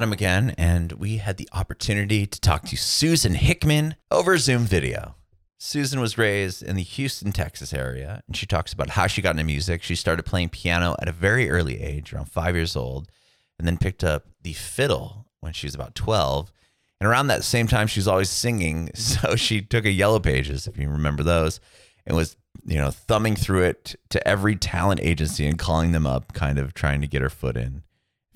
Adam again, and we had the opportunity to talk to Susan Hickman over Zoom video. Susan was raised in the Houston, Texas area, and she talks about how she got into music. She started playing piano at a very early age, around five years old, and then picked up the fiddle when she was about 12. And around that same time, she was always singing. So she took a Yellow Pages, if you remember those, and was, you know, thumbing through it to every talent agency and calling them up, kind of trying to get her foot in,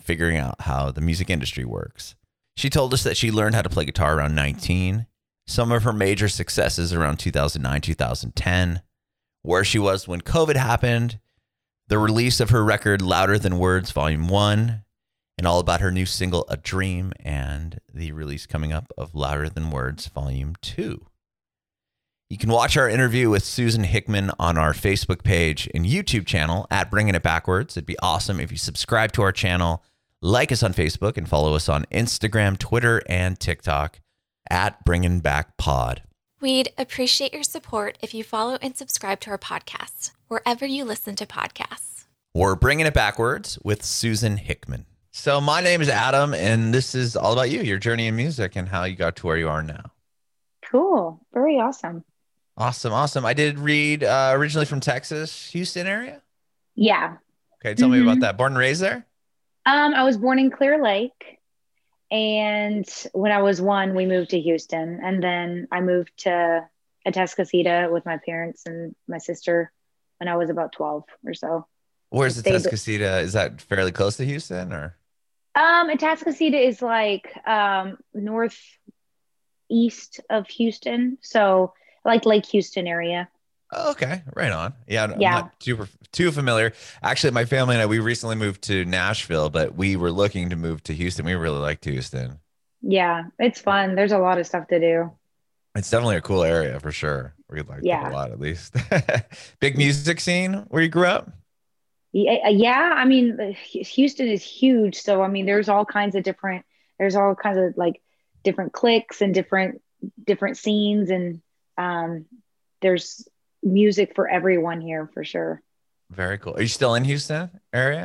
figuring out how the music industry works. She told us that she learned how to play guitar around 19 some of her major successes around 2009, 2010, where she was when COVID happened, the release of her record Louder Than Words Volume 1, and all about her new single A Dream and the release coming up of Louder Than Words Volume 2. You can watch our interview with Susan Hickman on our Facebook page and YouTube channel at Bringing It Backwards. It'd be awesome if you subscribe to our channel, like us on Facebook, and follow us on Instagram, Twitter, and TikTok at Bringing Back Pod. We'd appreciate your support if you follow and subscribe to our podcast wherever you listen to podcasts. We're bringing it backwards with Susan Hickman. So, my name is Adam, and this is all about you, your journey in music, and how you got to where you are now. Cool. Very awesome. Awesome. Awesome. I did read uh, originally from Texas, Houston area. Yeah. Okay. Tell mm-hmm. me about Mm-hmm. that. Born and raised there? Um, I was born in Clear Lake. And when I was one, we moved to Houston. And then I moved to Atascocita with my parents and my sister when I was about 12 or so. Where's Atascocita? Is that fairly close to Houston or? Um, Atascocita is like um, northeast of Houston. So like Lake Houston area. Oh, okay, right on. Yeah, I'm Yeah. not too too familiar. Actually, my family and I we recently moved to Nashville, but we were looking to move to Houston. We really liked Houston. Yeah, it's fun. There's a lot of stuff to do. It's definitely a cool area for sure. We liked it Yeah. a lot, at least. Big music scene where you grew up. Yeah, yeah. I mean, uh, Houston is huge, so I mean, there's all kinds of different. There's all kinds of like different cliques and different different scenes, and um, there's music for everyone here for sure. Very cool. Are you still in Houston area?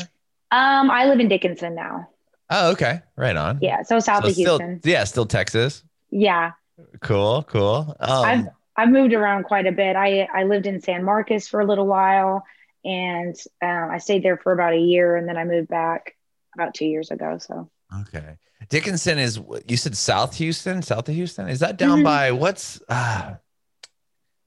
Um, I live in Dickinson now. Oh, okay, right on. Yeah, so south So of still, Houston. yeah, still Texas. Yeah, Cool, cool. I've Um, I've moved around quite a bit. I I lived in San Marcos for a little while, and um, I stayed there for about a year, and then I moved back about two years ago. So okay. Dickinson is you said South Houston, south of Houston. Is that down Mhm. by what's uh,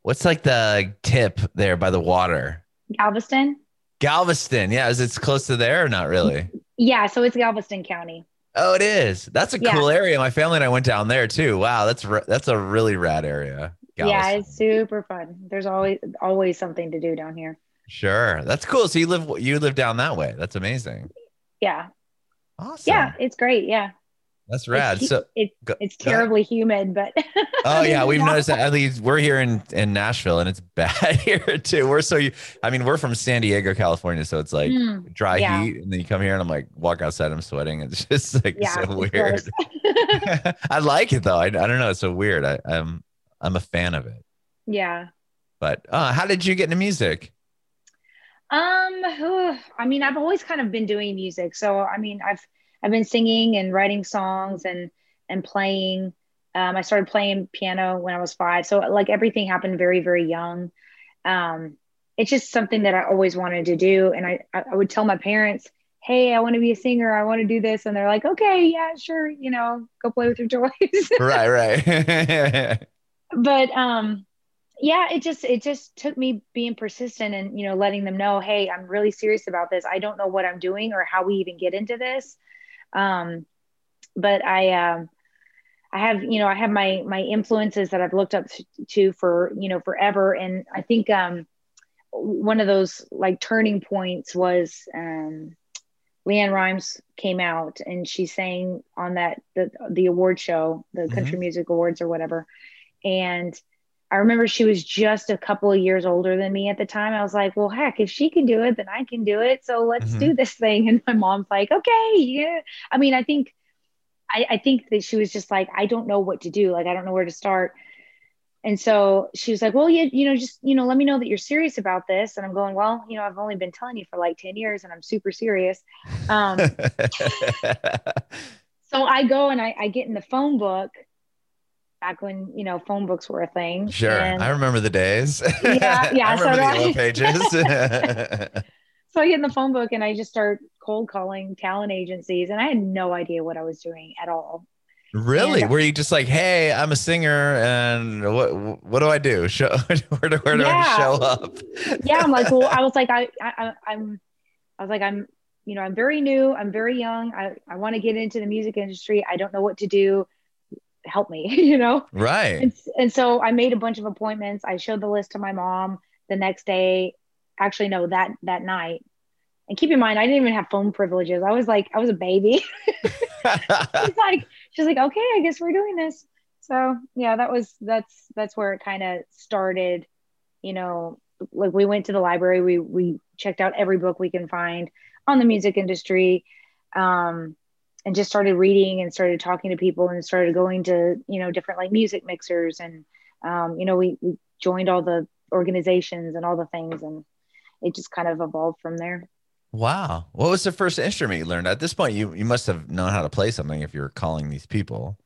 what's like the tip there by the water? Galveston. Galveston. Yeah, is it close to there or not really? Yeah, so it's Galveston County. Oh, it is. That's a Yeah. cool area. My family and I went down there too. Wow, that's that's a really rad area. Yeah, Galveston. it's super fun. There's always always something to do down here. sure. That's cool. So you live you live down that way. That's amazing. Yeah, Awesome. yeah, it's great. Yeah, that's rad. It's, So it, it's ahead. terribly humid, but Oh yeah, we've noticed that. At least we're here in in Nashville, and it's bad here too. We're so, I mean, we're from San Diego, California, so it's like Mm, dry yeah. heat, and then you come here, and I'm like, walk outside, I'm sweating. It's just like yeah, so weird. I like it though. I, I don't know. It's so weird. I, I'm I'm a fan of it. yeah. But uh, how did you get into music? Um, I mean, I've always kind of been doing music. So, I mean, I've I've been singing and writing songs and and playing. Um, I started playing piano when I was five. So, like everything happened very very young. Um, it's just something that I always wanted to do, and I I I would tell my parents, "Hey, I want to be a singer. I want to do this," and they're like, "Okay, yeah, sure. You know, go play with your toys." right, right. but um yeah it just it just took me being persistent and you know letting them know hey i'm really serious about this i don't know what i'm doing or how we even get into this um but i um i have you know i have my my influences that i've looked up to for you know forever and i think um one of those like turning points was um LeAnn Rimes came out and she sang on that the the award show, the Country Music Awards or whatever. And I remember she was just a couple of years older than me at the time. I was like, well, heck, if she can do it, then I can do it. So let's Mhm. do this thing. And my mom's like, okay, yeah. I mean, I think, I, I think that she was just like, I don't know what to do. Like, I don't know where to start. And so she was like, well, you, you know, just, you know, let me know that you're serious about this. And I'm going, well, you know, I've only been telling you for like 10 years and I'm super serious. Um, So I go and I, I get in the phone book back when you know phone books were a thing. Sure, And I remember the days. Yeah, yeah, I so remember do the I. yellow pages. so I get in the phone book and I just start cold calling talent agencies, and I had no idea what I was doing at all. really? And- Were you just like, "Hey, I'm a singer, and what what do I do? Show where do where do Yeah. I show up?" yeah i'm like well i was like I, I i'm i was like i'm you know i'm very new i'm very young i, I want to get into the music industry i don't know what to do help me you know? Right. and, and so i made a bunch of appointments. I showed the list to my mom the next day actually no that that night. And keep in mind i didn't even have phone privileges. I was like i was a baby. She's like she's like okay i guess we're doing this. So yeah that was that's that's where it kind of started you know like we went to the library. We we checked out every book we can find on the music industry. Um and just started reading and started talking to people and started going to you know different like music mixers and um you know we, we joined all the organizations and all the things and it just kind of evolved from there wow. What was the first instrument you learned? At this point, you you must have known how to play something if you were calling these people.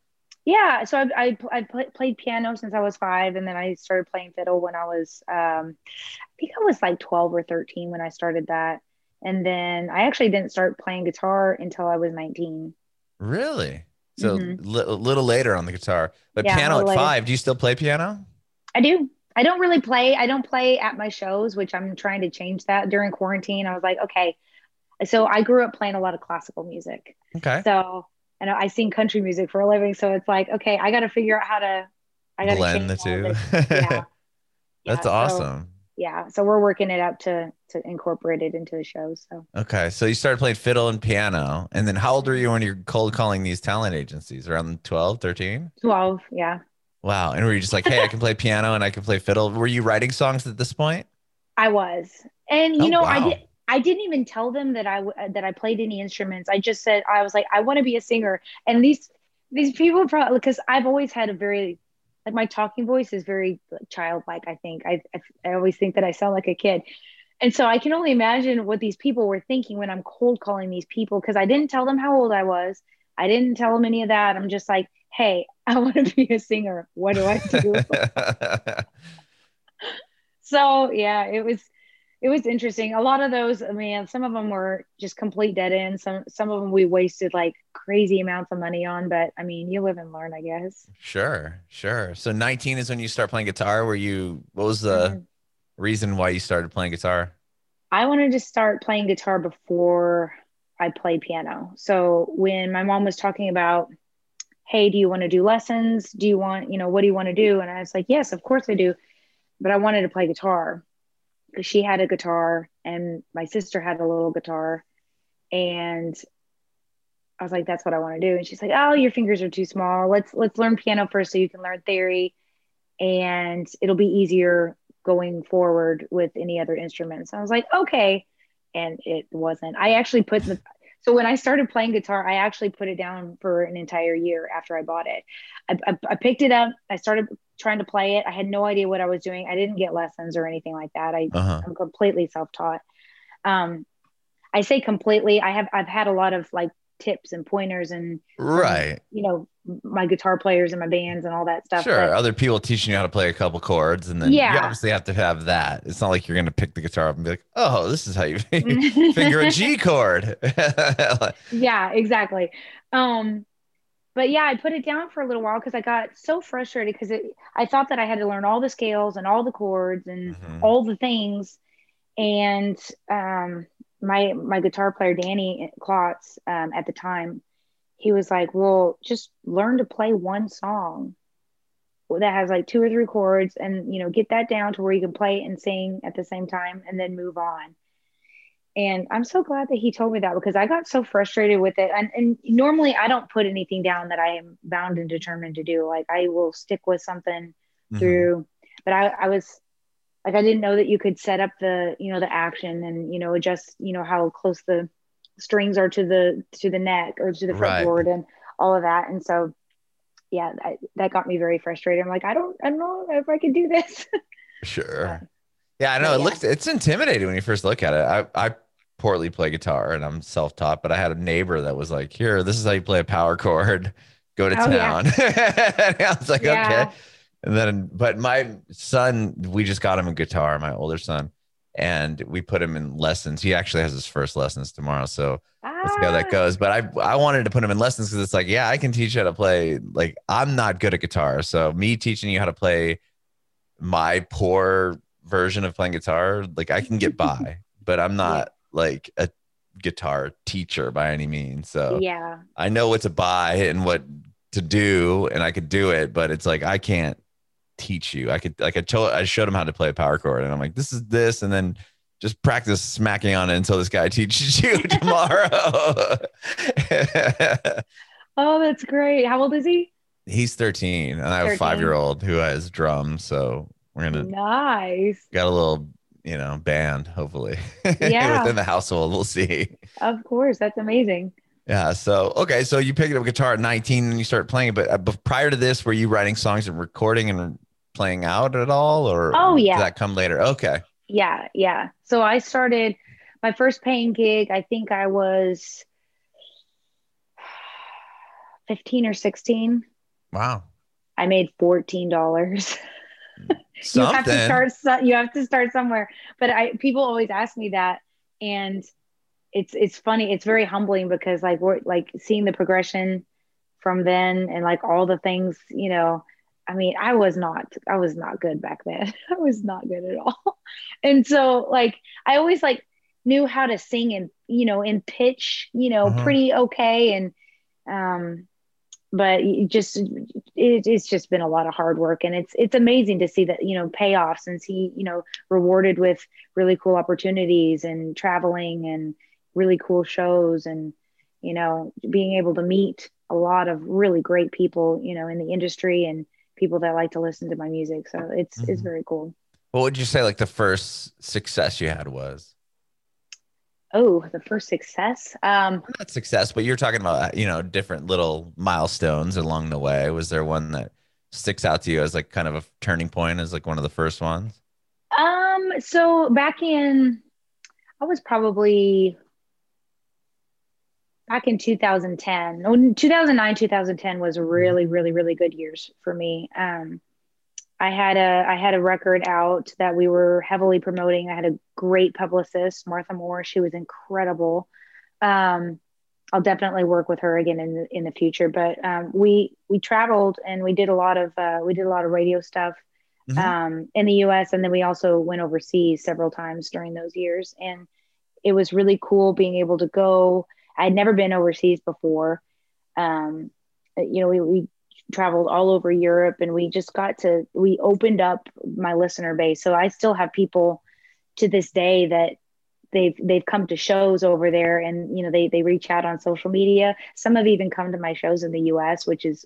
Yeah, so I I, I pl- played piano since I was five, and then I started playing fiddle when I was um, I think I was like twelve or thirteen when I started that, and then I actually didn't start playing guitar until I was nineteen. Really? So Mhm. li- a little later on the guitar, but Yeah, piano at later. five. Do you still play piano? I do. I don't really play. I don't play at my shows, which I'm trying to change that during quarantine. I was like, okay. So I grew up playing a lot of classical music. Okay. So and I sing country music for a living. So it's like, okay, I got to figure out how to. I got to Blend the two. Yeah. That's Yeah, so- awesome. Yeah so we're working it up to to incorporate it into the show so Okay, so you started playing fiddle and piano, and then how old were you when you're cold calling these talent agencies? Around 12, 13? 12 yeah Wow. And were you just like, hey, I can play piano and I can play fiddle? Were you writing songs at this point? i was and you Oh, know i did i didn't even tell them that i w- that i played any instruments i just said i was like i want to be a singer and these these people probably because i've always had a very like my talking voice is very childlike i think. I, I i always think that i sound like a kid. And so i can only imagine what these people were thinking when i'm cold calling these people because i didn't tell them how old i was. I didn't tell them any of that. I'm just like hey i want to be a singer. What do i do? So yeah it was it was interesting a lot of those i mean some of them were just complete dead ends some some of them we wasted like crazy amounts of money on but i mean you live and learn i guess sure, sure. So 19 is when you start playing guitar. Were you, what was the Mhm. reason why you started playing guitar? i wanted to start playing guitar before i played piano so when my mom was talking about hey do you want to do lessons do you want you know what do you want to do and i was like yes of course i do but i wanted to play guitar because she had a guitar and my sister had a little guitar and I was like, that's what I want to do. And she's like, oh, your fingers are too small. Let's let's learn piano first so you can learn theory and it'll be easier going forward with any other instruments. I was like, okay. And it wasn't. I actually put the so when I started playing guitar, I actually put it down for an entire year after I bought it. I, I, I picked it up. I started trying to play it. I had no idea what I was doing. I didn't get lessons or anything like that. I, Uh-huh. I'm completely self-taught. Um, I say completely. I have I've had a lot of like tips and pointers and Right. you know my guitar players and my bands and all that stuff. Sure. but- Other people teaching you how to play a couple chords, and then yeah. you obviously have to have that. It's not like you're going to pick the guitar up and be like, oh, this is how you finger a G chord. yeah, exactly. Um, but yeah, I put it down for a little while because I got so frustrated because I thought that I had to learn all the scales and all the chords and Mhm. all the things. And um, my my guitar player Danny Klotz um, at the time, he was like, "Well, just learn to play one song that has like two or three chords, and you know, get that down to where you can play and sing at the same time, and then move on." And I'm so glad that he told me that because I got so frustrated with it. And, and normally I don't put anything down that I am bound and determined to do. Like I will stick with something Mhm. through but I, I was like i didn't know that you could set up the you know the action and you know adjust you know how close the strings are to the to the neck or to the Right. fretboard and all of that and so yeah I, that got me very frustrated i'm like i don't i don't know if i could do this Sure. Yeah, I know. It yeah. looks it's intimidating when you first look at it. I I poorly play guitar and I'm self-taught, but I had a neighbor that was like, "Here, this is how you play a power chord. Go to Oh, yeah. town." and I was like, Yeah. "Okay." And then, but my son, we just got him a guitar, my older son, and we put him in lessons. He actually has his first lessons tomorrow, so we'll see how that Ah, goes. But I, I wanted to put him in lessons because it's like, yeah, I can teach you how to play. Like, I'm not good at guitar, so me teaching you how to play my poor version of playing guitar, like I can get by, but I'm not like a guitar teacher by any means. So Yeah. I know what to buy and what to do, and I could do it, but it's like I can't teach you. I could like I told I showed him how to play a power chord, and I'm like, this is this, and then just practice smacking on it until this guy teaches you tomorrow. Oh, that's great. How old is he? He's 13, and I have a five year old who has drums, so we're gonna Nice. got a little you know band hopefully Yeah. within the household. We'll see. Of course. That's amazing. Yeah. So okay. So you picked up a guitar at 19 and you start playing. But uh, bef- prior to this, were you writing songs and recording and playing out at all, or Oh, yeah. did that come later? Okay. Yeah. Yeah. So I started my first paying gig. I think I was 15 or 16. Wow. I made $14. you have to start you have to start somewhere. But i people always ask me that and it's it's funny. It's very humbling because like we're like seeing the progression from then and like all the things you know i mean i was not i was not good back then. I was not good at all. And so like i always like knew how to sing and you know in pitch you know Mhm. pretty okay. And um but just it, it's just been a lot of hard work and it's it's amazing to see that you know payoff since he you know rewarded with really cool opportunities and traveling and really cool shows and you know being able to meet a lot of really great people you know in the industry and people that like to listen to my music so it's it's Mhm. very cool What would you say like the first success you had was? Oh the first success um Not success, but you're talking about you know different little milestones along the way. Was there one that sticks out to you as like kind of a turning point as like one of the first ones? Um, so back in, I was probably back in 2010. Oh, 2009, 2010 was really, really, really good years for me. Um, I had a I had a record out that we were heavily promoting. I had a great publicist, Martha Moore. She was incredible. Um, I'll definitely work with her again in the in the future. But um, we we traveled and we did a lot of uh, we did a lot of radio stuff Mhm. um, in the U.S. and then we also went overseas several times during those years, and it was really cool being able to go. I'd never been overseas before. Um, you know, we, we traveled all over Europe, and we just got to we opened up my listener base. So I still have people to this day that they've they've come to shows over there, and you know they they reach out on social media. Some have even come to my shows in the U.S., which is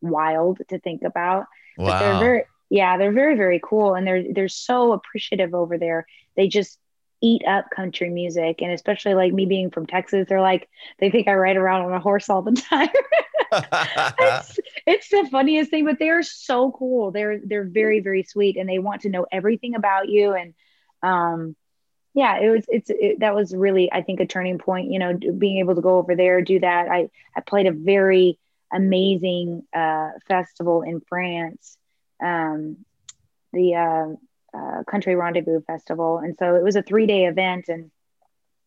wild to think about but they're very yeah they're very very cool and they're they're so appreciative over there they just eat up country music and especially like me being from texas they're like they think i ride around on a horse all the time it's, it's the funniest thing but they're so cool. They're they're very very sweet and they want to know everything about you and um yeah it was it's it, that was really i think a turning point you know being able to go over there do that. I i played a very amazing uh festival in france um the uh, uh country rendezvous festival and so it was a three day event and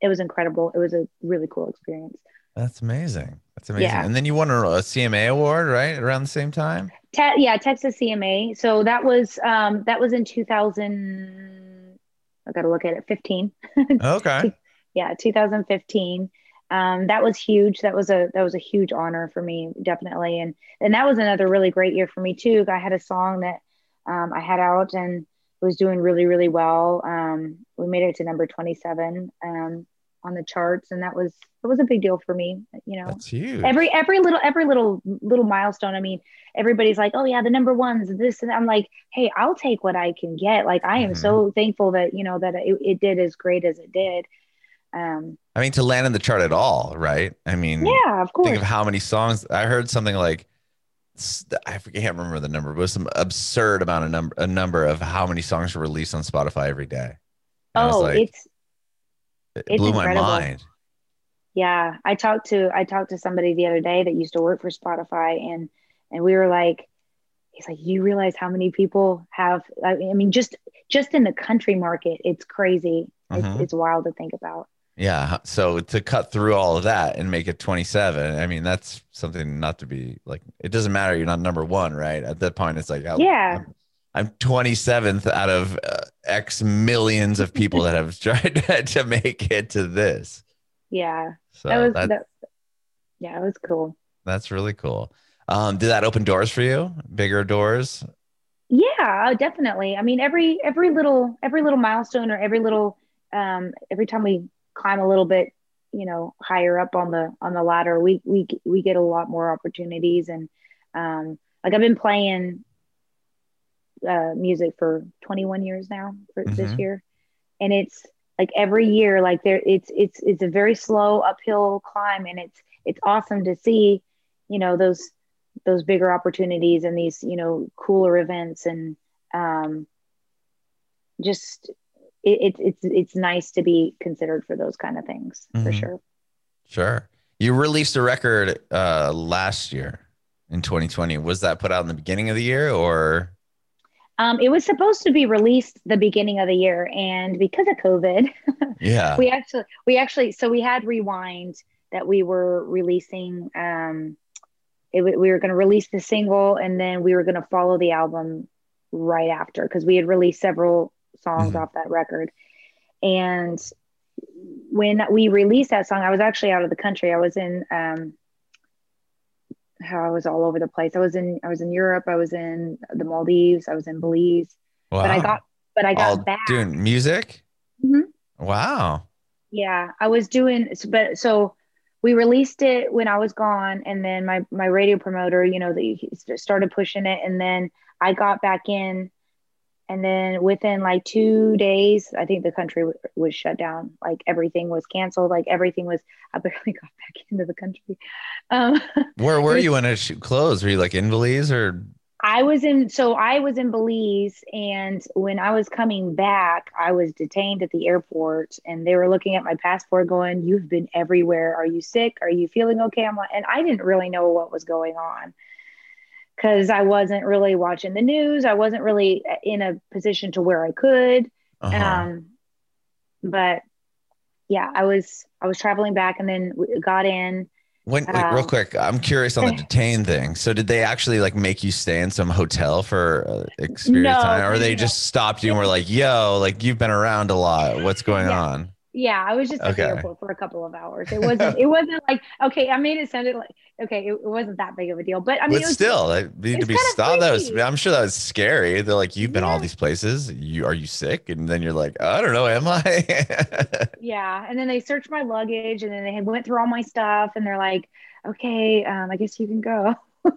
it was incredible. It was a really cool experience. That's amazing. That's amazing. Yeah. And then you won a, a CMA award, right? Around the same time. Te- yeah, Texas CMA. So that was um that was in 2000 I got to look at it 15. Okay. Yeah, 2015. Um that was huge. That was a that was a huge honor for me definitely and and that was another really great year for me too. I had a song that um I had out and was doing really really well. Um we made it to number 27 um on the charts and that was it was a big deal for me, you know That's huge. every every little every little little milestone i mean everybody's like oh yeah the number ones this and i'm like hey i'll take what i can get like i am Mhm. so thankful that you know that it, it did as great as it did um I mean, to land in the chart at all, right? I mean, yeah of course think of how many songs I heard something like I forget, can't remember the number, but it was some absurd amount of number, a number of how many songs were released on Spotify every day. And oh like, it's It It's blew incredible. my mind. Yeah, I talked to I talked to somebody the other day that used to work for Spotify, and and we were like, he's like, you realize how many people have? I I mean, just just in the country market, it's crazy. Mhm. It's, it's wild to think about. Yeah. So to cut through all of that and make it 27, I mean, that's something not to be like, it doesn't matter. You're not number one, right? At that point, it's like, oh, Yeah. I'm, I'm 27th out of uh, X millions of people that have tried to make it to this. Yeah, So that was that, that. Yeah, it was cool. that's really cool. Um, did that open doors for you? Bigger doors? Yeah, definitely. I mean, every every little every little milestone or every little um, every time we climb a little bit, you know, higher up on the on the ladder, we we we get a lot more opportunities. And um, like I've been playing uh, music for 21 years now for this Mhm. year, and it's like every year, like there, it's it's it's a very slow uphill climb, and it's it's awesome to see, you know, those those bigger opportunities and these you know cooler events and um just it, it, it's it's nice to be considered for those kind of things for Mhm. sure Sure. You released a record uh, last year in 2020. Was that put out in the beginning of the year or? Um it was supposed to be released the beginning of the year and because of covid Yeah. we actually we actually so we had rewind that we were releasing um it, we were going to release the single and then we were going to follow the album right after because we had released several songs Mhm. off that record and when we released that song i was actually out of the country i was in um I was all over the place. I was in I was in Europe, I was in the Maldives, I was in Belize. wow. But I got but I got All back. doing music? Mhm. Wow. Yeah, I was doing, but so we released it when I was gone, and then my my radio promoter, you know, they started pushing it, and then I got back in, and then within like two days, I think the country w- was shut down. Like everything was canceled. Like everything was. I barely got back into the country. Um, Where were you when it sh- closed? Were you like in Belize or? I was in, so I was in Belize, and when I was coming back, I was detained at the airport, and they were looking at my passport, going, "You've been everywhere. Are you sick? Are you feeling okay?" I'm like, and I didn't really know what was going on because I wasn't really watching the news. I wasn't really in a position to where I could. Uh-huh. Um, but yeah, I was I was traveling back, and then got in. when, wait, real um, quick, I'm curious on the detained thing. So did they actually like make you stay in some hotel for a experience No, time, or they just stopped you and were like, "Yo, like you've been around a lot. What's going Yeah. on?" Yeah, I was just at the airport for a couple of hours. It wasn't. it wasn't like okay. I made it sounded like okay. It, it wasn't that big of a deal, but I mean, but it was, still, they need to be stopped. That was. I'm sure that was scary. They're like, "You've been all these places. You are you sick?" And then you're like, "I don't know. Am I?" yeah. And then they searched my luggage, and then they went through all my stuff, and they're like, okay, um, I guess you can go.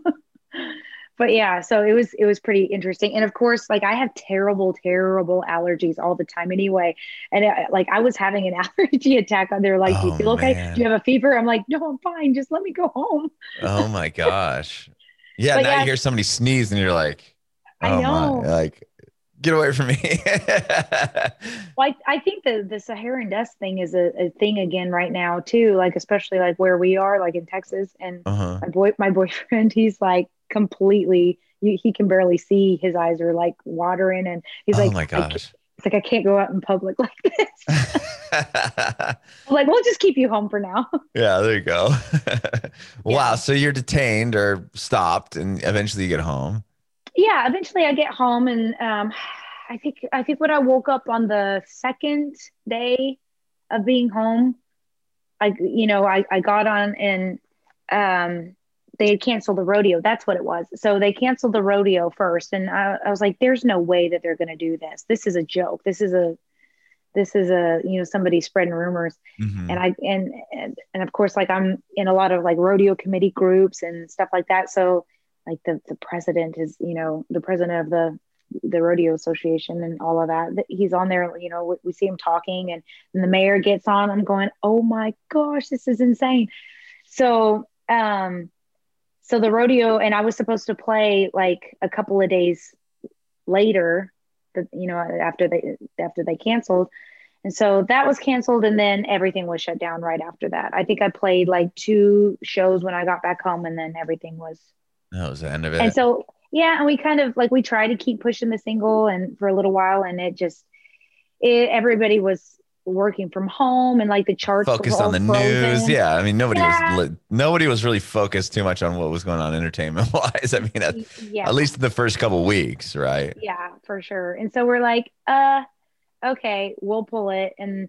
but yeah, so it was it was pretty interesting, and of course, like I have terrible, terrible allergies all the time anyway, and it, like I was having an allergy attack. They're like, "Do you Oh, feel okay? man. Do you have a fever?" I'm like, "No, I'm fine. Just let me go home." oh my gosh. Yeah. But now yeah. you hear somebody sneeze and you're like, I "Oh know. my!" Like, get away from me. Well, I, I think the the Saharan dust thing is a, a thing again right now too. Like especially like where we are, like in Texas, and uh-huh. my boy, my boyfriend, he's like completely. You, he can barely see. His eyes are like watering, and he's like oh like, my gosh. it's like I can't go out in public like this. Like, we'll just keep you home for now. yeah, there you go. wow. Yeah. So you're detained or stopped, and eventually you get home. yeah, eventually I get home, and um, I think I think when I woke up on the second day of being home, I you know I I got on and um they had canceled the rodeo. That's what it was. So they canceled the rodeo first, and I, I was like, "There's no way that they're going to do this. This is a joke. This is a this is a you know somebody spreading rumors." Mhm. and I and, and and of course like I'm in a lot of like rodeo committee groups and stuff like that. So like the the president is you know the president of the the rodeo association and all of that. He's on there. You know we, we see him talking and, and the mayor gets on. I'm going, oh my gosh, this is insane. So um so the rodeo and I was supposed to play like a couple of days later, the, you know after they after they canceled And so that was canceled, and then everything was shut down right after that. I think I played like two shows when I got back home, and then everything was. That was the end of it. And so yeah, and we kind of like we tried to keep pushing the single, and for a little while, and it just it everybody was working from home and like the charts focused on the frozen. news. Yeah, I mean nobody Yeah. was nobody was really focused too much on what was going on entertainment wise. I mean, at, yeah at least the first couple weeks, right? yeah for sure and so we're like uh okay we'll pull it and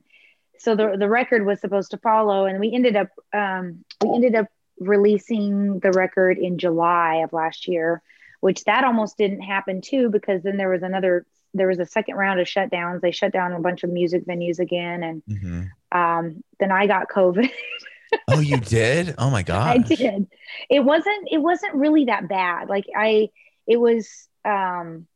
so the the record was supposed to follow and we ended up um we ended up releasing the record in july of last year which that almost didn't happen too because then there was another there was a second round of shutdowns they shut down a bunch of music venues again and Mhm. um then i got covid Oh, you did? Oh my god! I did. It wasn't it wasn't really that bad. Like I it was um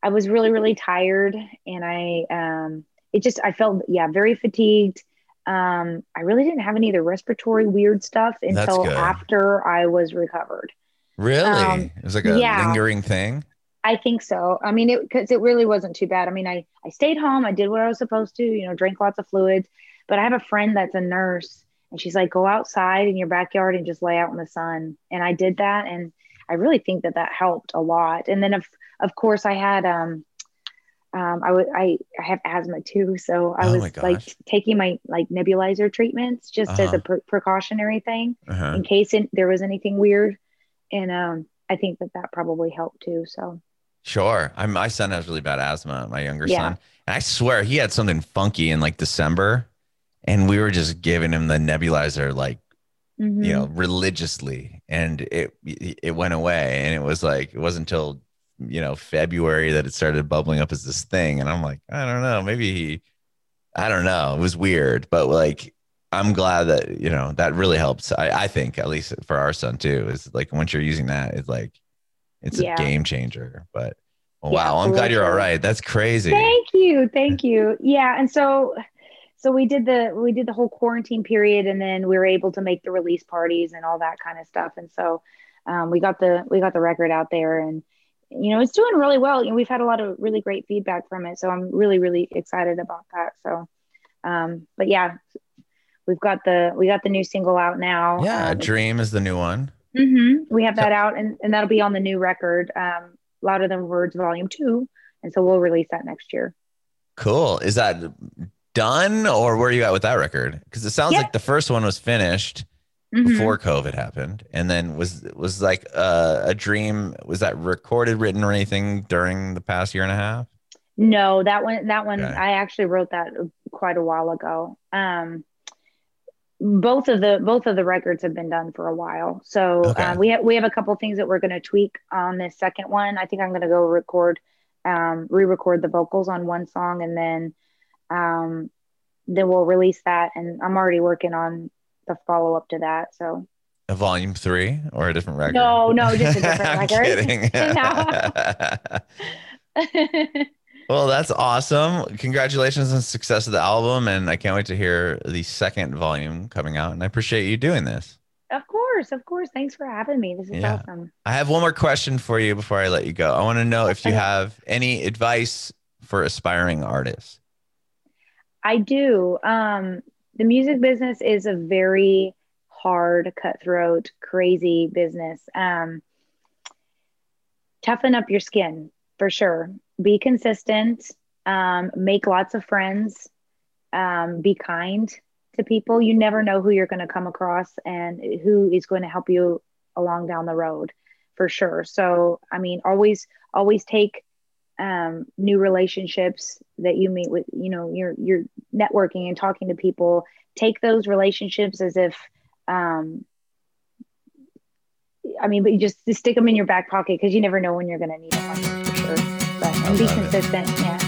I was really really tired and I um it just I felt yeah, very fatigued. Um I really didn't have any of the respiratory weird stuff until after I was recovered. Really? Um, it was like a yeah. lingering thing. I think so. I mean, it because it really wasn't too bad. I mean, I I stayed home. I did what I was supposed to. You know, drink lots of fluids. But I have a friend that's a nurse, and she's like, go outside in your backyard and just lay out in the sun. And I did that, and I really think that that helped a lot. And then of of course I had um um I would I I have asthma too, so I Oh was like taking my like nebulizer treatments just as Uh-huh. a pre- precautionary thing Uh-huh. in case it, there was anything weird. And um I think that that probably helped too. So. Sure. I, my son has really bad asthma, my younger Yeah. son. And I swear he had something funky in like December. And we were just giving him the nebulizer like, Mhm. you know, religiously. And it it went away. And it was like, it wasn't until, you know, February that it started bubbling up as this thing. And I'm like, I don't know, maybe he I don't know. It was weird. But like I'm glad that, you know, that really helps. I, I think at least for our son too, is like once you're using that, it's like it's Yeah. a game changer. But Yeah, wow, I'm glad you're all right. That's crazy. Thank you, thank you. Yeah, and so so we did the we did the whole quarantine period, and then we were able to make the release parties and all that kind of stuff. And so um, we got the we got the record out there, and you know it's doing really well. You know, we've had a lot of really great feedback from it, so I'm really really excited about that. So, um, but yeah, we've got the we got the new single out now. Yeah, Um, Dream is the new one. Hmm We have that out, and, and that'll be on the new record, um, Louder Than Words Volume Two, and so we'll release that next year. Cool. Is that done or where are you at with that record? Because it sounds Yeah. like the first one was finished Mhm. before COVID happened, and then was was like uh, a dream. Was that recorded, written, or anything during the past year and a half? No, that one, that one, Okay. I actually wrote that quite a while ago. Um, both of the both of the records have been done for a while, so Okay. um, we have we have a couple things that we're going to tweak on this second one. I think I'm going to go record, um, re-record the vocals on one song, and then, um, then we'll release that. And I'm already working on the follow up to that. So A volume three or a different record? No, no, just a different record. I'm kidding. Well, that's awesome. Congratulations on the success of the album. And I can't wait to hear the second volume coming out. And I appreciate you doing this. of course, of course. Thanks for having me. This is Yeah. awesome. I have one more question for you before I let you go. I want to know if you have any advice for aspiring artists. I do. Um, the music business is a very hard, cutthroat, crazy business. Um, toughen up your skin for sure. Be consistent. Um, make lots of friends. Um, be kind to people. You never know who you're going to come across and who is going to help you along down the road for sure. So, I mean, always, always take um, new relationships that you meet with, you know, you're, you're networking and talking to people. Take those relationships as if, um, I mean, but you just, just stick them in your back pocket because you never know when you're going to need them be consistent. Yeah.